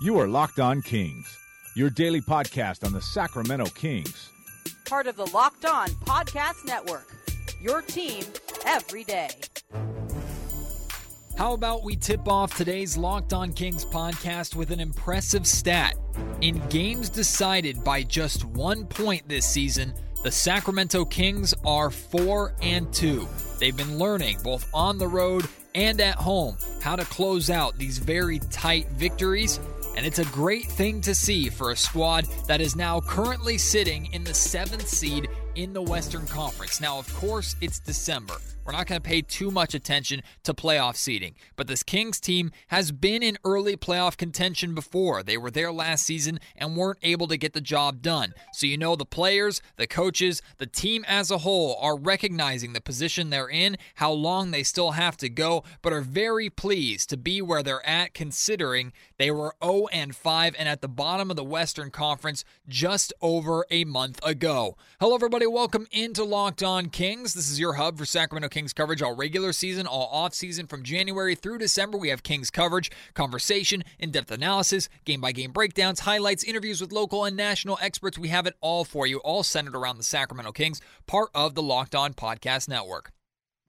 You are Locked On Kings, your daily podcast on the Sacramento Kings. Part of the Locked On Podcast Network. Your team every day. How about we tip off today's Locked On Kings podcast with an impressive stat? In games decided by just one point this season, the Sacramento Kings are 4 and 2. They've been learning both on the road and at home how to close out these very tight victories and it's a great thing to see for a squad that is now currently sitting in the seventh seed in the Western Conference. Now, of course, it's December. We're not going to pay too much attention to playoff seeding, but this Kings team has been in early playoff contention before. They were there last season and weren't able to get the job done. So, you know, the players, the coaches, the team as a whole are recognizing the position they're in, how long they still have to go, but are very pleased to be where they're at considering they were 0 and 5 and at the bottom of the Western Conference just over a month ago. Hello, everybody. Welcome into Locked On Kings. This is your hub for Sacramento coverage all regular season, all off season from January through December. We have Kings coverage, conversation, in depth analysis, game by game breakdowns, highlights, interviews with local and national experts. We have it all for you, all centered around the Sacramento Kings, part of the Locked On Podcast Network.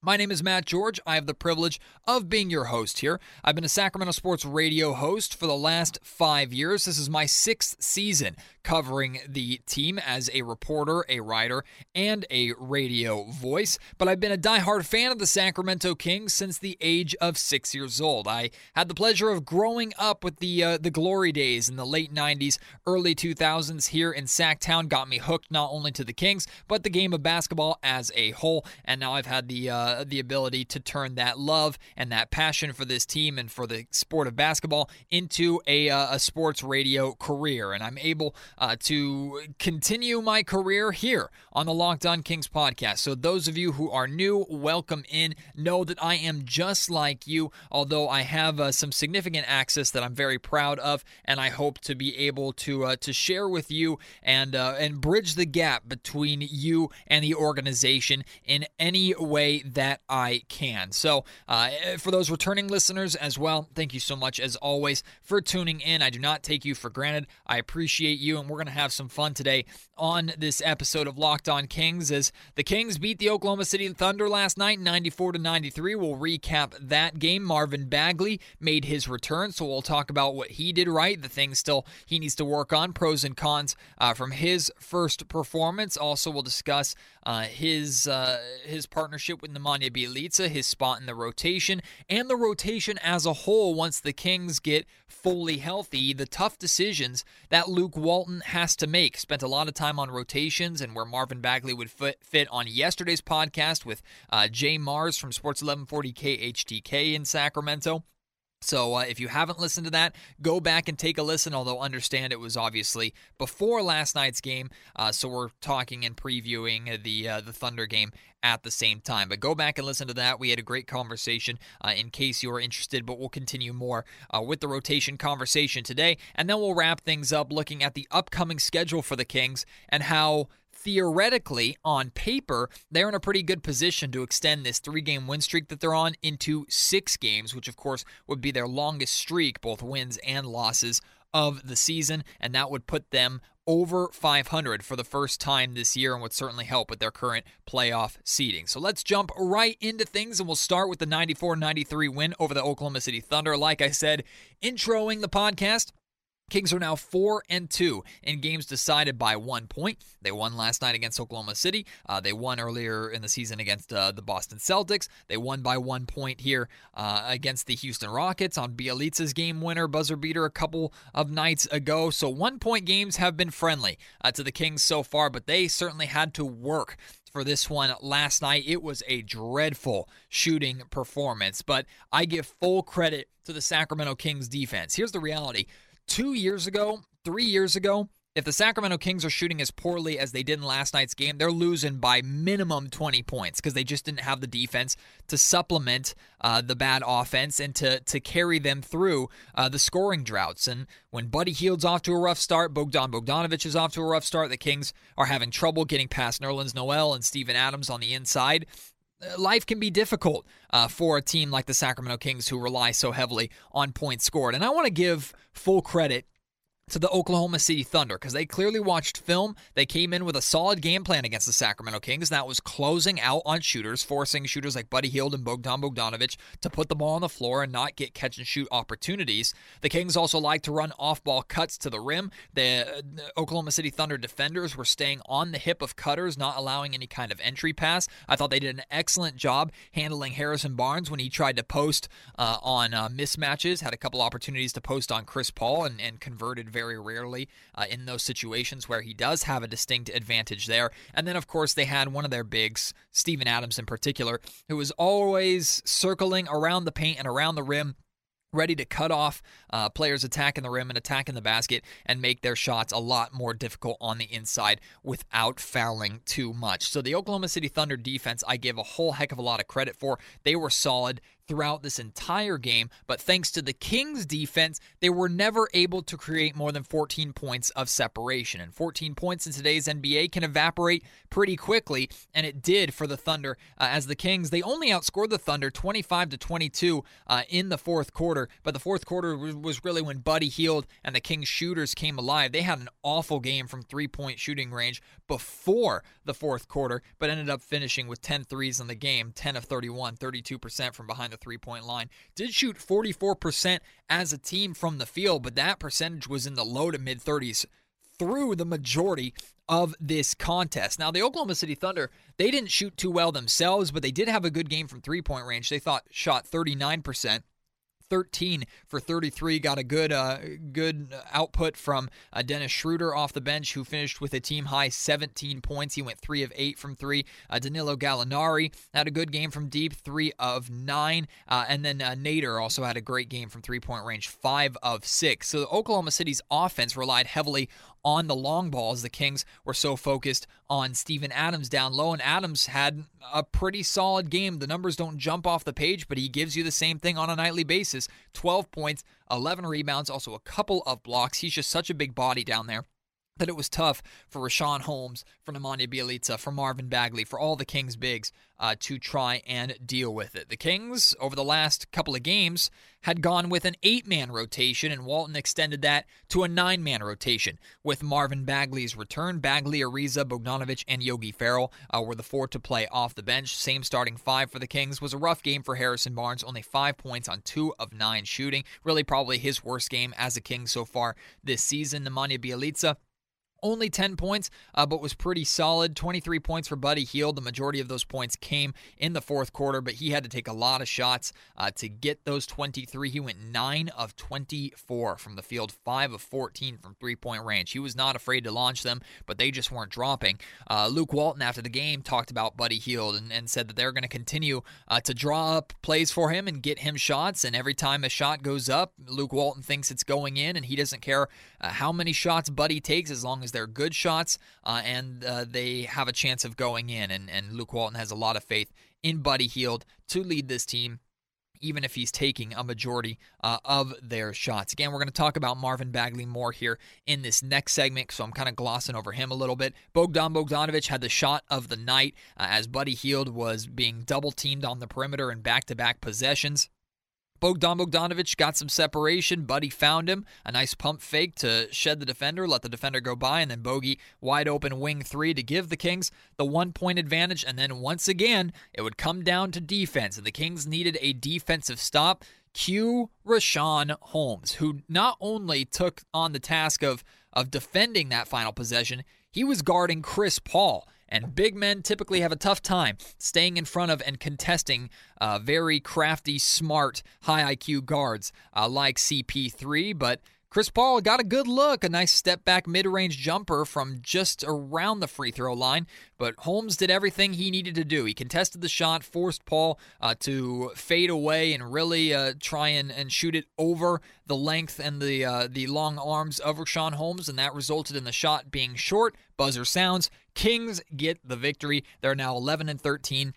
My name is Matt George. I have the privilege of being your host here. I've been a Sacramento Sports radio host for the last five years. This is my sixth season covering the team as a reporter, a writer, and a radio voice. But I've been a diehard fan of the Sacramento Kings since the age of six years old. I had the pleasure of growing up with the uh, the glory days in the late '90s, early 2000s here in Sacktown. Got me hooked not only to the Kings but the game of basketball as a whole. And now I've had the uh, the ability to turn that love and that passion for this team and for the sport of basketball into a, uh, a sports radio career. And I'm able uh, to continue my career here on the Locked On Kings podcast. So, those of you who are new, welcome in. Know that I am just like you, although I have uh, some significant access that I'm very proud of, and I hope to be able to uh, to share with you and uh, and bridge the gap between you and the organization in any way that I can. So, uh, for those returning listeners as well, thank you so much as always for tuning in. I do not take you for granted. I appreciate you, and we're going to have some fun today on this episode of Locked On Kings as the Kings beat the Oklahoma City Thunder last night 94 to 93. We'll recap that game. Marvin Bagley made his return, so we'll talk about what he did right, the things still he needs to work on, pros and cons uh, from his first performance. Also, we'll discuss uh, his uh, his partnership with Nemanja Bjelica, his spot in the rotation, and the rotation as a whole once the Kings get fully healthy. The tough decisions that Luke Walton has to make. Spent a lot of time on rotations and where Marvin Bagley would fit, fit on yesterday's podcast with uh, Jay Mars from Sports 1140 KHTK in Sacramento. So uh, if you haven't listened to that, go back and take a listen. Although understand it was obviously before last night's game, uh, so we're talking and previewing the uh, the Thunder game at the same time. But go back and listen to that. We had a great conversation uh, in case you are interested. But we'll continue more uh, with the rotation conversation today, and then we'll wrap things up looking at the upcoming schedule for the Kings and how theoretically, on paper, they're in a pretty good position to extend this three game win streak that they're on into six games, which of course would be their longest streak, both wins and losses of the season. And that would put them over 500 for the first time this year and would certainly help with their current playoff seeding. So let's jump right into things and we'll start with the 94 93 win over the Oklahoma City Thunder. Like I said, introing the podcast. Kings are now 4 and 2 in games decided by one point. They won last night against Oklahoma City. Uh, they won earlier in the season against uh, the Boston Celtics. They won by one point here uh, against the Houston Rockets on Bjelica's game winner, buzzer beater, a couple of nights ago. So one point games have been friendly uh, to the Kings so far, but they certainly had to work for this one last night. It was a dreadful shooting performance, but I give full credit to the Sacramento Kings defense. Here's the reality two years ago, three years ago, if the Sacramento Kings are shooting as poorly as they did in last night's game, they're losing by minimum 20 points because they just didn't have the defense to supplement uh, the bad offense and to to carry them through uh, the scoring droughts. And when Buddy Hield's off to a rough start, Bogdan Bogdanovic is off to a rough start. The Kings are having trouble getting past Nerlens Noel and Steven Adams on the inside life can be difficult uh, for a team like the Sacramento Kings who rely so heavily on points scored. And I want to give full credit to the Oklahoma City Thunder because they clearly watched film. They came in with a solid game plan against the Sacramento Kings. That was closing out on shooters, forcing shooters like Buddy Hield and Bogdan Bogdanovic to put the ball on the floor and not get catch and shoot opportunities. The Kings also like to run off ball cuts to the rim. The, the Oklahoma City Thunder defenders were staying on the hip of cutters, not allowing any kind of entry pass. I thought they did an excellent job handling Harrison Barnes when he tried to post uh, on uh, mismatches, had a couple opportunities to post on Chris Paul and, and converted very rarely uh, in those situations where he does have a distinct advantage there. And then, of course, they had one of their bigs, Steven Adams in particular, who was always circling around the paint and around the rim ready to cut off uh, players attacking the rim and attacking the basket and make their shots a lot more difficult on the inside without fouling too much. So the Oklahoma City Thunder defense, I give a whole heck of a lot of credit for. They were solid throughout this entire game, but thanks to the Kings defense, they were never able to create more than 14 points of separation. And 14 points in today's NBA can evaporate pretty quickly, and it did for the Thunder uh, as the Kings, they only outscored the Thunder 25 to 22 uh, in the fourth quarter, but the fourth quarter was really when Buddy Hield and the Kings shooters came alive. They had an awful game from three-point shooting range before the fourth quarter, but ended up finishing with 10 threes in the game, 10 of 31, 32% from behind the three point line. Did shoot 44% as a team from the field, but that percentage was in the low to mid 30s through the majority of this contest. Now, the Oklahoma City Thunder, they didn't shoot too well themselves, but they did have a good game from three point range. They thought shot 39%. 13 for 33. Got a good uh, good output from uh, Dennis Schroeder off the bench, who finished with a team high 17 points. He went three of eight from three. Uh, Danilo Gallinari had a good game from deep, three of nine, uh, and then uh, Nader also had a great game from three point range, five of six. So Oklahoma City's offense relied heavily on the long ball as the Kings were so focused on Steven Adams down low. And Adams had a pretty solid game. The numbers don't jump off the page, but he gives you the same thing on a nightly basis 12 points, 11 rebounds, also a couple of blocks. He's just such a big body down there that it was tough for Richaun Holmes, for Nemanja Bjelica, for Marvin Bagley, for all the Kings bigs uh, to try and deal with it. The Kings, over the last couple of games, had gone with an eight man rotation, and Walton extended that to a nine man rotation. With Marvin Bagley's return, Bagley, Ariza, Bogdanovic, and Yogi Ferrell uh, were the four to play off the bench. Same starting five for the Kings. Was a rough game for Harrison Barnes, only five points on two of nine shooting. Really, probably his worst game as a King so far this season. Nemanja Bjelica only 10 points, uh, but was pretty solid. 23 points for Buddy Hield. The majority of those points came in the fourth quarter, but he had to take a lot of shots uh, to get those 23. He went 9 of 24 from the field, 5 of 14 from three point range. He was not afraid to launch them, but they just weren't dropping. Uh, Luke Walton, after the game, talked about Buddy Hield and, and said that they're going to continue uh, to draw up plays for him and get him shots. And every time a shot goes up, Luke Walton thinks it's going in, and he doesn't care uh, how many shots Buddy takes as long as they're good shots uh, and uh, they have a chance of going in. And, and Luke Walton has a lot of faith in Buddy Hield to lead this team even if he's taking a majority uh, of their shots. Again, we're going to talk about Marvin Bagley more here in this next segment, so I'm kind of glossing over him a little bit. Bogdan Bogdanovic had the shot of the night uh, as Buddy Hield was being double teamed on the perimeter in back to back possessions. Bogdan Bogdanovic got some separation. Buddy found him. A nice pump fake to shed the defender, let the defender go by, and then Bogey wide open wing three to give the Kings the one point advantage. And then once again, it would come down to defense. And the Kings needed a defensive stop. Cue Richaun Holmes, who not only took on the task of, of defending that final possession, he was guarding Chris Paul. And big men typically have a tough time staying in front of and contesting uh, very crafty, smart, high IQ guards uh, like CP3. But Chris Paul got a good look, a nice step back mid range jumper from just around the free throw line. But Holmes did everything he needed to do. He contested the shot, forced Paul uh, to fade away and really uh, try and, and shoot it over the length and the uh, the long arms of Richaun Holmes, and that resulted in the shot being short. Buzzer sounds. Kings get the victory. They're now 11 and 13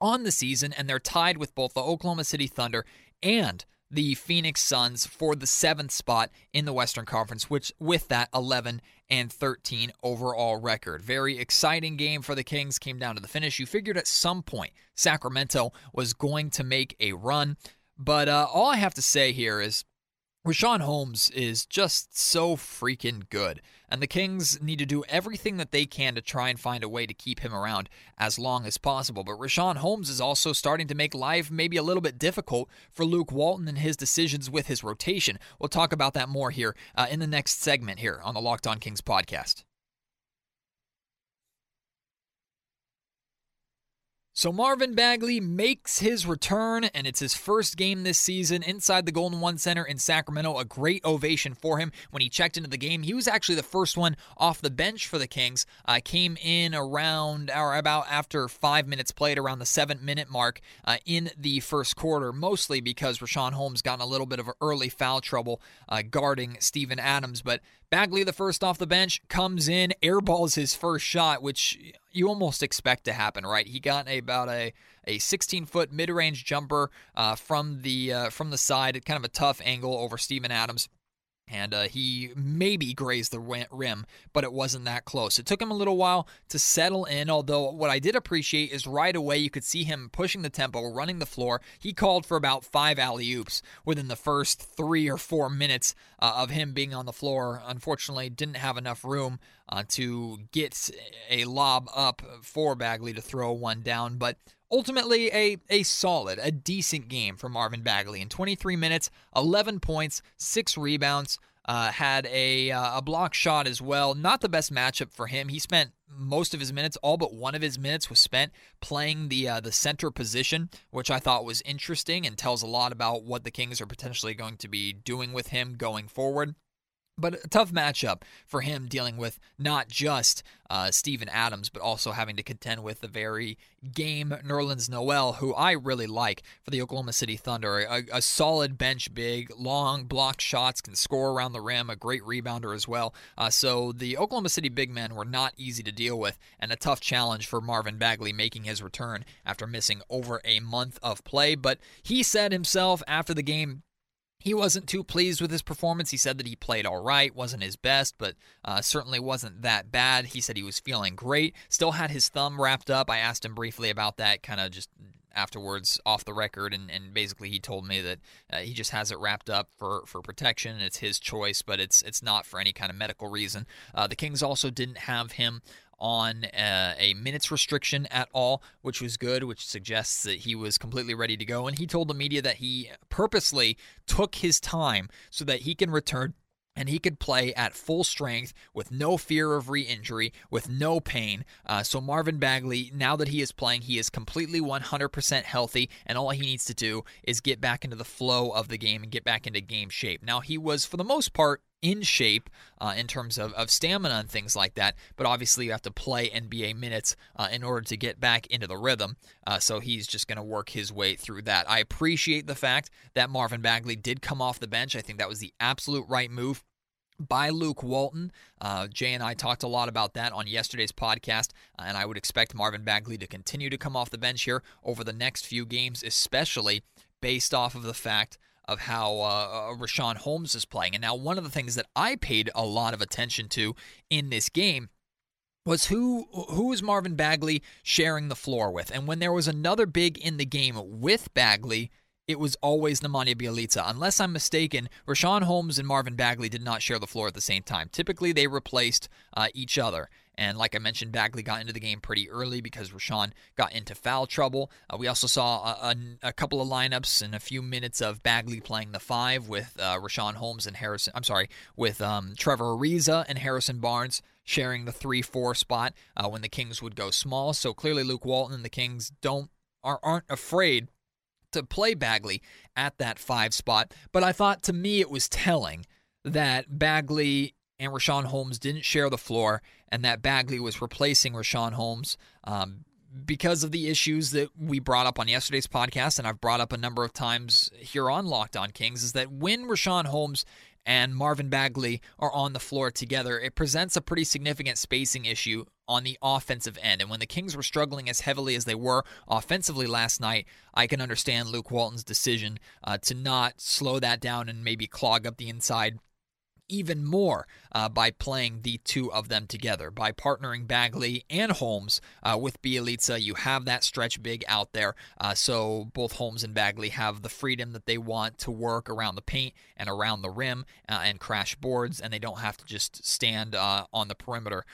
on the season, and they're tied with both the Oklahoma City Thunder and the Phoenix Suns for the seventh spot in the Western Conference, which with that 11 and 13 overall record. Very exciting game for the Kings. Came down to the finish. You figured at some point Sacramento was going to make a run, but uh, all I have to say here is Richaun Holmes is just so freaking good, and the Kings need to do everything that they can to try and find a way to keep him around as long as possible. But Richaun Holmes is also starting to make life maybe a little bit difficult for Luke Walton and his decisions with his rotation. We'll talk about that more here uh, in the next segment here on the Locked On Kings podcast. So Marvin Bagley makes his return, and it's his first game this season inside the Golden One Center in Sacramento. A great ovation for him when he checked into the game. He was actually the first one off the bench for the Kings. Uh, came in around or about after five minutes played, around the seven minute mark uh, in the first quarter, mostly because Richaun Holmes got in a little bit of early foul trouble uh, guarding Steven Adams. But Bagley, the first off the bench, comes in, airballs his first shot, which you almost expect to happen, right? He got a, about a a 16 foot mid range jumper uh, from the uh, from the side, kind of a tough angle over Steven Adams and uh, he maybe grazed the rim, but it wasn't that close. It took him a little while to settle in, although what I did appreciate is right away you could see him pushing the tempo, running the floor. He called for about five alley oops within the first three or four minutes uh, of him being on the floor. Unfortunately, didn't have enough room uh, to get a lob up for Bagley to throw one down, but ultimately a, a solid, a decent game for Marvin Bagley. In 23 minutes, 11 points, 6 rebounds, uh, had a, uh, a block shot as well. Not the best matchup for him. He spent most of his minutes, all but one of his minutes, was spent playing the uh, the center position, which I thought was interesting and tells a lot about what the Kings are potentially going to be doing with him going forward. But a tough matchup for him dealing with not just uh, Steven Adams, but also having to contend with the very game Nerlens Noel, who I really like for the Oklahoma City Thunder. A, a, solid bench big, long block shots, can score around the rim, a great rebounder as well. Uh, so the Oklahoma City big men were not easy to deal with, and a tough challenge for Marvin Bagley making his return after missing over a month of play. But he said himself after the game, he wasn't too pleased with his performance. He said that he played all right, wasn't his best, but uh, certainly wasn't that bad. He said he was feeling great, still had his thumb wrapped up. I asked him briefly about that, kind of just afterwards off the record and, and basically he told me that uh, he just has it wrapped up for, for protection it's his choice but it's it's not for any kind of medical reason uh, the kings also didn't have him on uh, a minutes restriction at all, which was good, which suggests that he was completely ready to go. And he told the media that he purposely took his time so that he can return and he could play at full strength with no fear of re injury, with no pain. Uh, so, Marvin Bagley, now that he is playing, he is completely 100% healthy, and all he needs to do is get back into the flow of the game and get back into game shape. Now, he was, for the most part, in shape uh, in terms of, of stamina and things like that. But obviously, you have to play NBA minutes uh, in order to get back into the rhythm. Uh, so he's just going to work his way through that. I appreciate the fact that Marvin Bagley did come off the bench. I think that was the absolute right move by Luke Walton. Uh, Jay and I talked a lot about that on yesterday's podcast, and I would expect Marvin Bagley to continue to come off the bench here over the next few games, especially based off of the fact of how uh, uh, Richaun Holmes is playing. And now, one of the things that I paid a lot of attention to in this game was who who is Marvin Bagley sharing the floor with. And when there was another big in the game with Bagley, it was always Nemanja Bjelica. Unless I'm mistaken, Richaun Holmes and Marvin Bagley did not share the floor at the same time. Typically, they replaced uh, each other. And like I mentioned, Bagley got into the game pretty early because Richaun got into foul trouble. Uh, we also saw a, a, a, couple of lineups and a few minutes of Bagley playing the five with uh, Richaun Holmes and Harrison. I'm sorry, with um, Trevor Ariza and Harrison Barnes sharing the three-four spot uh, when the Kings would go small. So clearly, Luke Walton and the Kings don't are, aren't afraid to play Bagley at that five spot. But I thought to me it was telling that Bagley and Richaun Holmes didn't share the floor, and that Bagley was replacing Richaun Holmes um, because of the issues that we brought up on yesterday's podcast, and I've brought up a number of times here on Locked On Kings, is that when Richaun Holmes and Marvin Bagley are on the floor together, it presents a pretty significant spacing issue on the offensive end. And when the Kings were struggling as heavily as they were offensively last night, I can understand Luke Walton's decision uh, to not slow that down and maybe clog up the inside even more uh, by playing the two of them together. By partnering Bagley and Holmes uh, with Bjelica, you have that stretch big out there. Uh, so both Holmes and Bagley have the freedom that they want to work around the paint and around the rim uh, and crash boards, and they don't have to just stand uh, on the perimeter.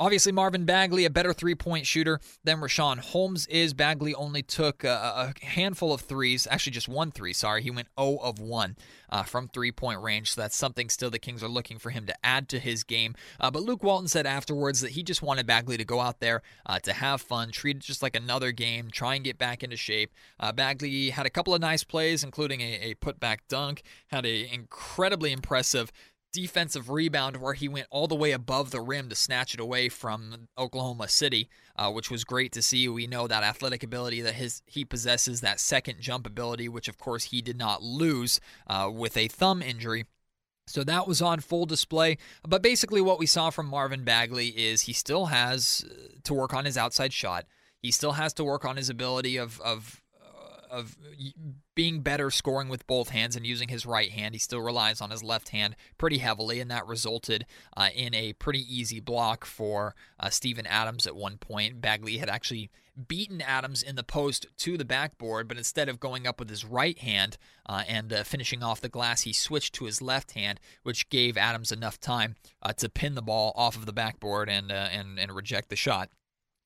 Obviously, Marvin Bagley, a better three point shooter than Richaun Holmes is. Bagley only took a, a, handful of threes, actually, just one three, sorry. He went 0 of 1 uh, from three point range, so that's something still the Kings are looking for him to add to his game. Uh, but Luke Walton said afterwards that he just wanted Bagley to go out there uh, to have fun, treat it just like another game, try and get back into shape. Uh, Bagley had a couple of nice plays, including a, a putback dunk, had an incredibly impressive defensive rebound where he went all the way above the rim to snatch it away from Oklahoma City, uh, which was great to see. We know that athletic ability that his he possesses, that second jump ability, which of course he did not lose uh, with a thumb injury. So that was on full display. But basically, what we saw from Marvin Bagley is he still has uh, to work on his outside shot. He still has to work on his ability of of of being better scoring with both hands and using his right hand. He still relies on his left hand pretty heavily, and that resulted uh, in a pretty easy block for uh, Steven Adams at one point. Bagley had actually beaten Adams in the post to the backboard, but instead of going up with his right hand uh, and uh, finishing off the glass, he switched to his left hand, which gave Adams enough time uh, to pin the ball off of the backboard and uh, and and reject the shot.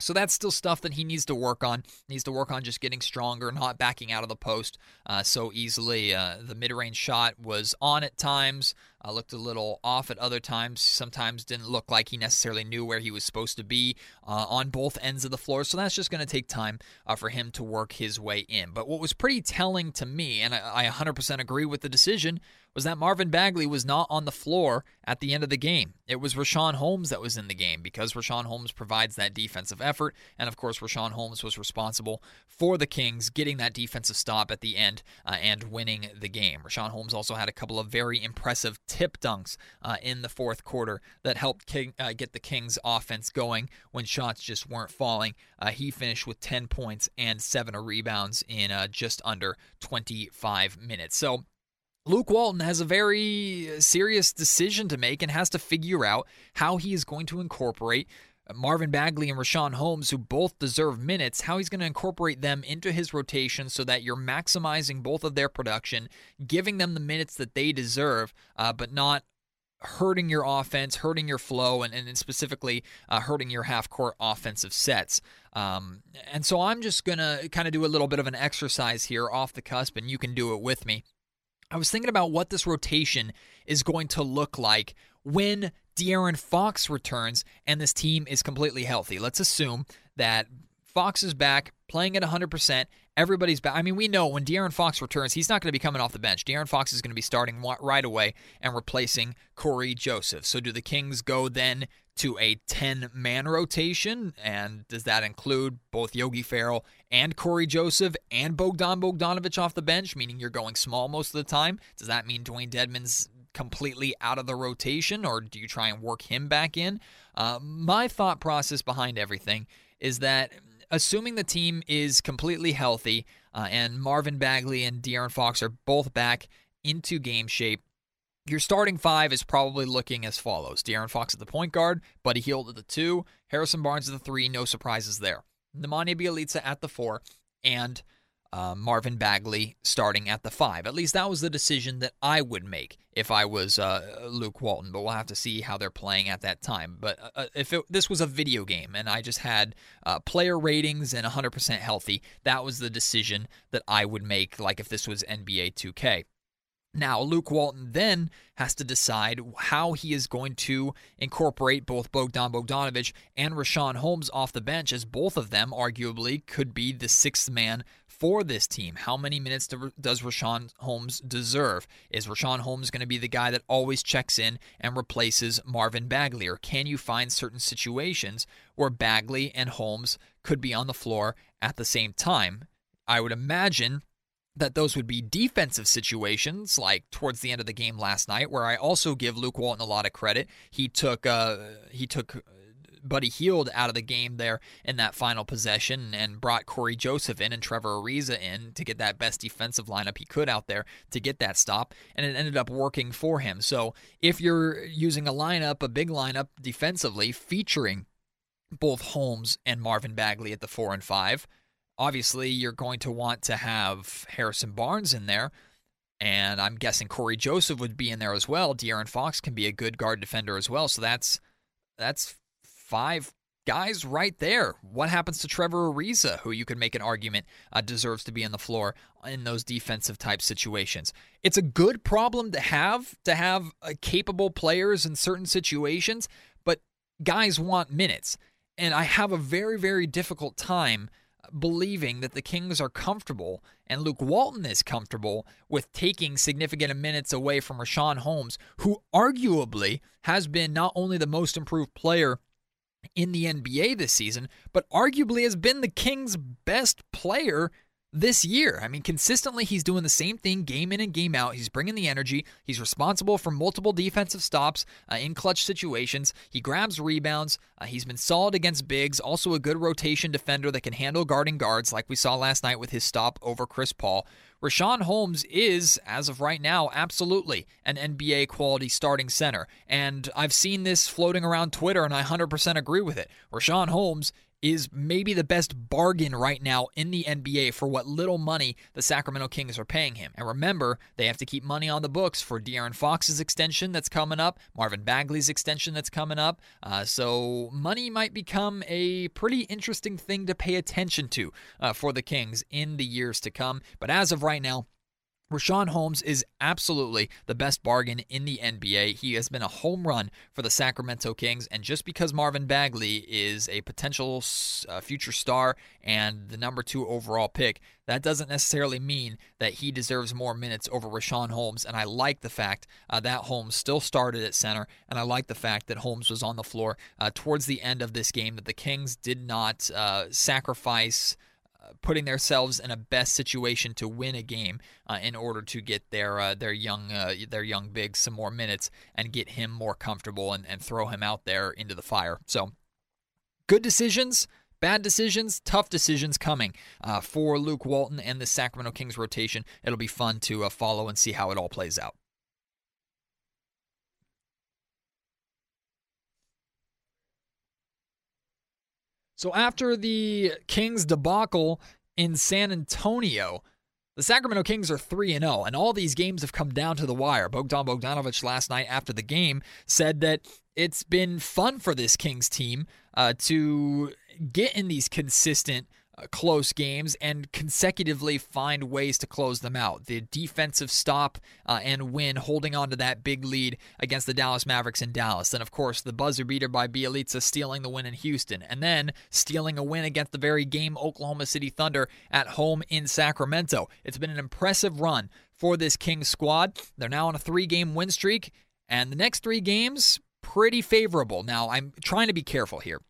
So that's still stuff that he needs to work on. He needs to work on just getting stronger, not backing out of the post uh, so easily. Uh, the mid-range shot was on at times, uh, looked a little off at other times. Sometimes didn't look like he necessarily knew where he was supposed to be uh, on both ends of the floor. So that's just going to take time uh, for him to work his way in. But what was pretty telling to me, and I, I 100% agree with the decision, was that Marvin Bagley was not on the floor at the end of the game. It was Richaun Holmes that was in the game because Richaun Holmes provides that defensive effort. And of course, Richaun Holmes was responsible for the Kings getting that defensive stop at the end uh, and winning the game. Richaun Holmes also had a couple of very impressive tip dunks uh, in the fourth quarter that helped King, uh, get the Kings offense going when shots just weren't falling. Uh, he finished with 10 points and seven rebounds in uh, just under 25 minutes. So Luke Walton has a very serious decision to make and has to figure out how he is going to incorporate Marvin Bagley and Richaun Holmes, who both deserve minutes, how he's going to incorporate them into his rotation so that you're maximizing both of their production, giving them the minutes that they deserve, uh, but not hurting your offense, hurting your flow, and, and specifically uh, hurting your half court offensive sets. Um, and so I'm just going to kind of do a little bit of an exercise here off the cusp, and you can do it with me. I was thinking about what this rotation is going to look like when De'Aaron Fox returns and this team is completely healthy. Let's assume that Fox is back, playing at 100%. Everybody's back. I mean, we know when De'Aaron Fox returns, he's not going to be coming off the bench. De'Aaron Fox is going to be starting right away and replacing Cory Joseph. So, do the Kings go then to a 10 man rotation? And does that include both Yogi Ferrell and Cory Joseph and Bogdan Bogdanovic off the bench, meaning you're going small most of the time? Does that mean Dewayne Dedmon's completely out of the rotation, or do you try and work him back in? Uh, my thought process behind everything is that assuming the team is completely healthy uh, and Marvin Bagley and De'Aaron Fox are both back into game shape, your starting five is probably looking as follows De'Aaron Fox at the point guard, Buddy Hield at the two, Harrison Barnes at the three, no surprises there. Nemanja Bjelica at the four, and uh, Marvin Bagley starting at the five. At least that was the decision that I would make if I was uh, Luke Walton, but we'll have to see how they're playing at that time. But uh, uh if it, this was a video game and I just had uh, player ratings and 100% healthy, that was the decision that I would make, like if this was NBA 2K. Now, Luke Walton then has to decide how he is going to incorporate both Bogdan Bogdanovic and Richaun Holmes off the bench, as both of them arguably could be the sixth man for this team. How many minutes does Richaun Holmes deserve? Is Richaun Holmes going to be the guy that always checks in and replaces Marvin Bagley? Or can you find certain situations where Bagley and Holmes could be on the floor at the same time? I would imagine that those would be defensive situations, like towards the end of the game last night, where I also give Luke Walton a lot of credit. He took uh, he took Buddy Hield out of the game there in that final possession and brought Cory Joseph in and Trevor Ariza in to get that best defensive lineup he could out there to get that stop, and it ended up working for him. So if you're using a lineup, a big lineup defensively, featuring both Holmes and Marvin Bagley at the four and five Obviously, you're going to want to have Harrison Barnes in there. And I'm guessing Cory Joseph would be in there as well. De'Aaron Fox can be a good guard defender as well. So that's that's five guys right there. What happens to Trevor Ariza, who you could make an argument uh, deserves to be on the floor in those defensive type situations? It's a good problem to have to have uh, capable players in certain situations, but guys want minutes, and I have a very very difficult time believing that the Kings are comfortable and Luke Walton is comfortable with taking significant minutes away from Richaun Holmes, who arguably has been not only the most improved player in the NBA this season, but arguably has been the Kings' best player this year. I mean, consistently, he's doing the same thing game in and game out. He's bringing the energy. He's responsible for multiple defensive stops uh, in clutch situations. He grabs rebounds. Uh, he's been solid against bigs, also a good rotation defender that can handle guarding guards, like we saw last night with his stop over Chris Paul. Richaun Holmes is, as of right now, absolutely an NBA quality starting center. And I've seen this floating around Twitter, and I 100% agree with it. Richaun Holmes is maybe the best bargain right now in the NBA for what little money the Sacramento Kings are paying him. And remember, they have to keep money on the books for De'Aaron Fox's extension that's coming up, Marvin Bagley's extension that's coming up. Uh, so money might become a pretty interesting thing to pay attention to uh, for the Kings in the years to come. But as of right now, Richaun Holmes is absolutely the best bargain in the NBA. He has been a home run for the Sacramento Kings, and just because Marvin Bagley is a potential uh, future star and the number two overall pick, that doesn't necessarily mean that he deserves more minutes over Richaun Holmes. And I like the fact uh, that Holmes still started at center, and I like the fact that Holmes was on the floor uh, towards the end of this game, that the Kings did not uh, sacrifice putting themselves in a best situation to win a game uh, in order to get their uh, their young uh, their young big some more minutes and get him more comfortable and, and throw him out there into the fire. So good decisions. Bad decisions, tough decisions coming uh, for Luke Walton and the Sacramento Kings rotation. It'll be fun to uh, follow and see how it all plays out. So after the Kings debacle in San Antonio, the Sacramento Kings are 3 0, and all these games have come down to the wire. Bogdan Bogdanovic last night after the game said that it's been fun for this Kings team uh, to get in these consistent close games and consecutively find ways to close them out. The defensive stop uh, and win, holding on to that big lead against the Dallas Mavericks in Dallas. Then, of course, the buzzer beater by Bjelica stealing the win in Houston, and then stealing a win against the very game Oklahoma City Thunder at home in Sacramento. It's been an impressive run for this Kings squad. They're now on a three game win streak, and the next three games, pretty favorable. Now, I'm trying to be careful here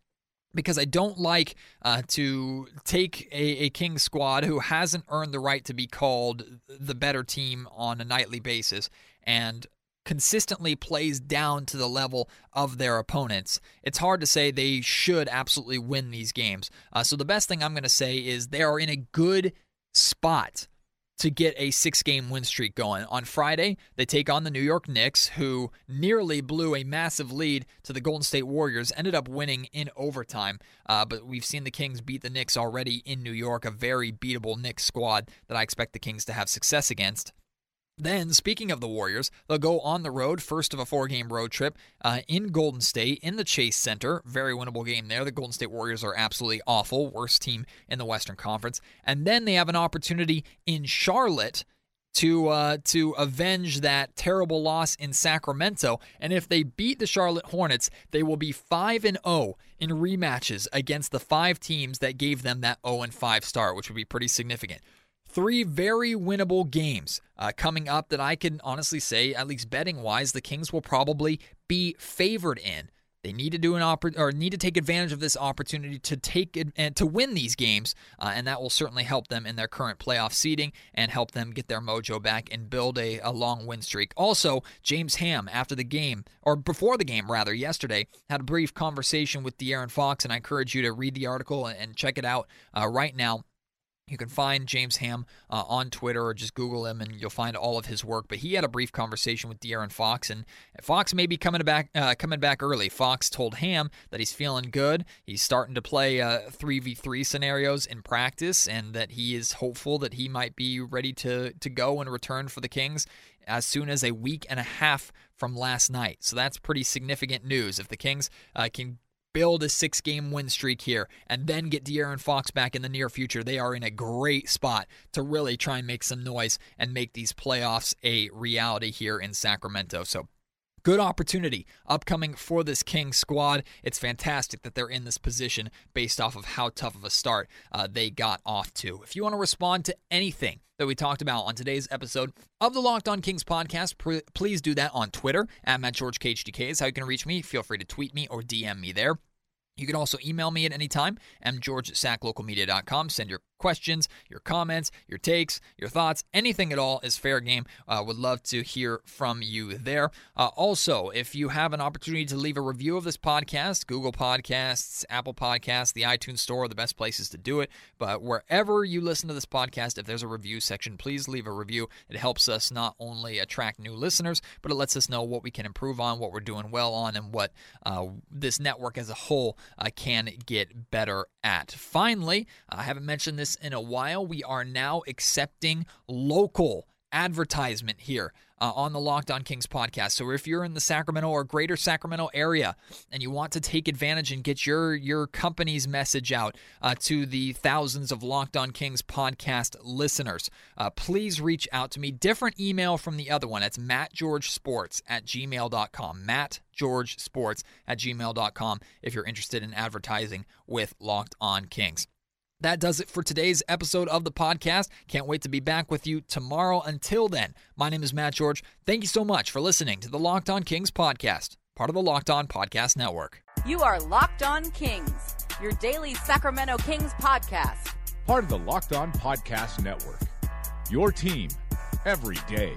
because I don't like uh, to take a, a King squad who hasn't earned the right to be called the better team on a nightly basis and consistently plays down to the level of their opponents. It's hard to say they should absolutely win these games. Uh, so the best thing I'm going to say is they are in a good spot to get a six game win streak going. On Friday, they take on the New York Knicks, who nearly blew a massive lead to the Golden State Warriors, ended up winning in overtime. Uh, but we've seen the Kings beat the Knicks already in New York, a very beatable Knicks squad that I expect the Kings to have success against. Then, speaking of the Warriors, they'll go on the road, first of a four game road trip uh, in Golden State, in the Chase Center. Very winnable game there. The Golden State Warriors are absolutely awful, worst team in the Western Conference. And then they have an opportunity in Charlotte to uh, to avenge that terrible loss in Sacramento. And if they beat the Charlotte Hornets, they will be 5 and 0 in rematches against the five teams that gave them that 0 and 5 start, which would be pretty significant. Three very winnable games uh, coming up that I can honestly say, at least betting wise, the Kings will probably be favored in. They need to do an oppor- or need to take advantage of this opportunity to take and to win these games, uh, and that will certainly help them in their current playoff seeding and help them get their mojo back and build a, a long win streak. Also, James Ham after the game or before the game rather yesterday had a brief conversation with De'Aaron Fox, and I encourage you to read the article and check it out uh, right now. You can find James Ham uh, on Twitter or just Google him and you'll find all of his work. But he had a brief conversation with De'Aaron Fox, and Fox may be coming back uh, coming back early. Fox told Ham that he's feeling good. He's starting to play uh, 3v3 scenarios in practice, and that he is hopeful that he might be ready to, to go and return for the Kings as soon as a week and a half from last night. So that's pretty significant news. If the Kings uh, can build a six game win streak here and then get De'Aaron Fox back in the near future, they are in a great spot to really try and make some noise and make these playoffs a reality here in Sacramento. So good opportunity upcoming for this Kings squad. It's fantastic that they're in this position based off of how tough of a start uh, they got off to. If you want to respond to anything that we talked about on today's episode of the Locked On Kings podcast, pr- please do that on Twitter at MattGeorgeKHTK is how you can reach me. Feel free to tweet me or DM me there. You can also email me at any time, mgeorge at saclocalmedia.com. Send your questions, your comments, your takes, your thoughts, anything at all is fair game. Uh, would love to hear from you there. Uh, also, if you have an opportunity to leave a review of this podcast, Google Podcasts, Apple Podcasts, the iTunes Store are the best places to do it. But wherever you listen to this podcast, if there's a review section, please leave a review. It helps us not only attract new listeners, but it lets us know what we can improve on, what we're doing well on, and what uh, this network as a whole uh, can get better at. Finally, I haven't mentioned in a while. We are now accepting local advertisement here uh, on the Locked On Kings podcast. So if you're in the Sacramento or greater Sacramento area and you want to take advantage and get your your company's message out uh, to the thousands of Locked On Kings podcast listeners, uh, please reach out to me. Different email from the other one. It's mattgeorgesports at gmail.com. Matt George Sports at gmail.com if you're interested in advertising with Locked On Kings. That does it for today's episode of the podcast. Can't wait to be back with you tomorrow. Until then, my name is Matt George. Thank you so much for listening to the Locked On Kings podcast, part of the Locked On Podcast Network. You are Locked On Kings, your daily Sacramento Kings podcast. Part of the Locked On Podcast Network. Your team every day.